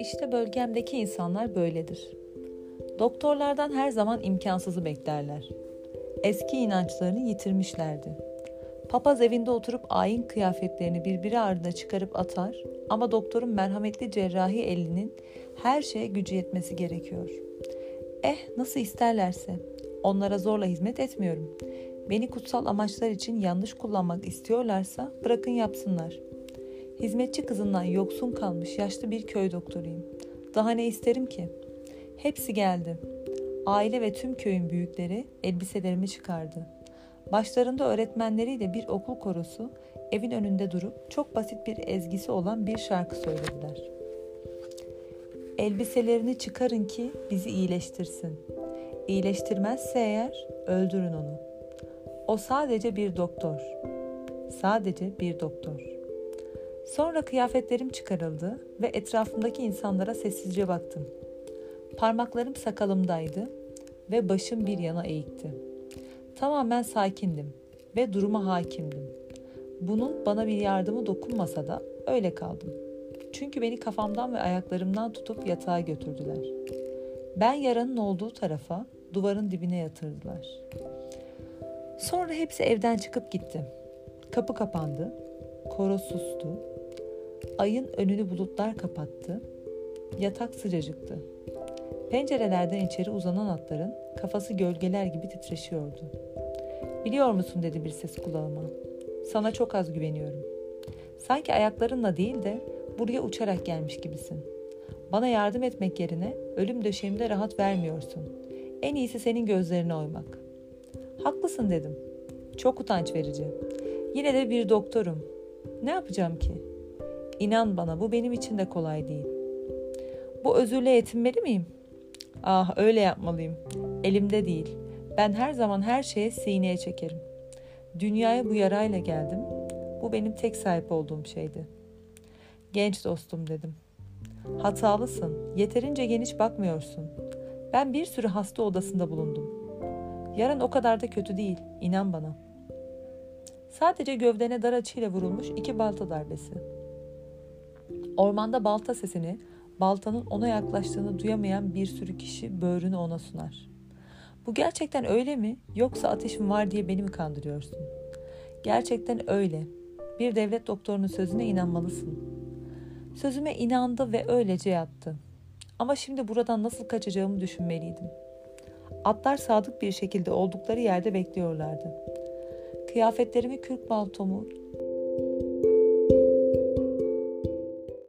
İşte bölgemdeki insanlar böyledir. Doktorlardan her zaman imkansızı beklerler. Eski inançlarını yitirmişlerdi. Papaz evinde oturup ayin kıyafetlerini birbiri ardına çıkarıp atar ama doktorun merhametli cerrahi elinin her şeye gücü yetmesi gerekiyor. Eh nasıl isterlerse. Onlara zorla hizmet etmiyorum. Beni kutsal amaçlar için yanlış kullanmak istiyorlarsa bırakın yapsınlar. Hizmetçi kızından yoksun kalmış yaşlı bir köy doktoruyum. Daha ne isterim ki? Hepsi geldi. Aile ve tüm köyün büyükleri elbiselerimi çıkardı. Başlarında öğretmenleriyle bir okul korosu evin önünde durup çok basit bir ezgisi olan bir şarkı söylediler. Elbiselerini çıkarın ki bizi iyileştirsin. İyileştirmezse eğer öldürün onu. O sadece bir doktor. Sadece bir doktor.'' Sonra kıyafetlerim çıkarıldı ve etrafımdaki insanlara sessizce baktım. Parmaklarım sakalımdaydı ve başım bir yana eğikti. Tamamen sakindim ve duruma hakimdim. Bunun bana bir yardımı dokunmasa da öyle kaldım. Çünkü beni kafamdan ve ayaklarımdan tutup yatağa götürdüler. Ben yaranın olduğu tarafa, duvarın dibine yatırdılar. Sonra hepsi evden çıkıp gitti. Kapı kapandı, koro sustu, Ayın önünü bulutlar kapattı. Yatak sıcacıktı. Pencerelerden içeri uzanan atların kafası gölgeler gibi titreşiyordu. Biliyor musun dedi bir ses kulağıma. Sana çok az güveniyorum. Sanki ayaklarınla değil de buraya uçarak gelmiş gibisin. Bana yardım etmek yerine ölüm döşeğimde rahat vermiyorsun. En iyisi senin gözlerine oymak. Haklısın dedim. Çok utanç verici. Yine de bir doktorum. Ne yapacağım ki? İnan bana bu benim için de kolay değil. Bu özürle yetinmeli miyim? Ah öyle yapmalıyım. Elimde değil. Ben her zaman her şeye sineye çekerim. Dünyaya bu yarayla geldim. Bu benim tek sahip olduğum şeydi. Genç dostum dedim. Hatalısın. Yeterince geniş bakmıyorsun. Ben bir sürü hasta odasında bulundum. Yarın o kadar da kötü değil. İnan bana. Sadece gövdene dar açıyla vurulmuş iki balta darbesi. Ormanda balta sesini, baltanın ona yaklaştığını duyamayan bir sürü kişi böğrünü ona sunar. Bu gerçekten öyle mi yoksa ateşim var diye beni mi kandırıyorsun? Gerçekten öyle. Bir devlet doktorunun sözüne inanmalısın. Sözüme inandı ve öylece yattı. Ama şimdi buradan nasıl kaçacağımı düşünmeliydim. Atlar sadık bir şekilde oldukları yerde bekliyorlardı. Kıyafetlerimi kürk baltomu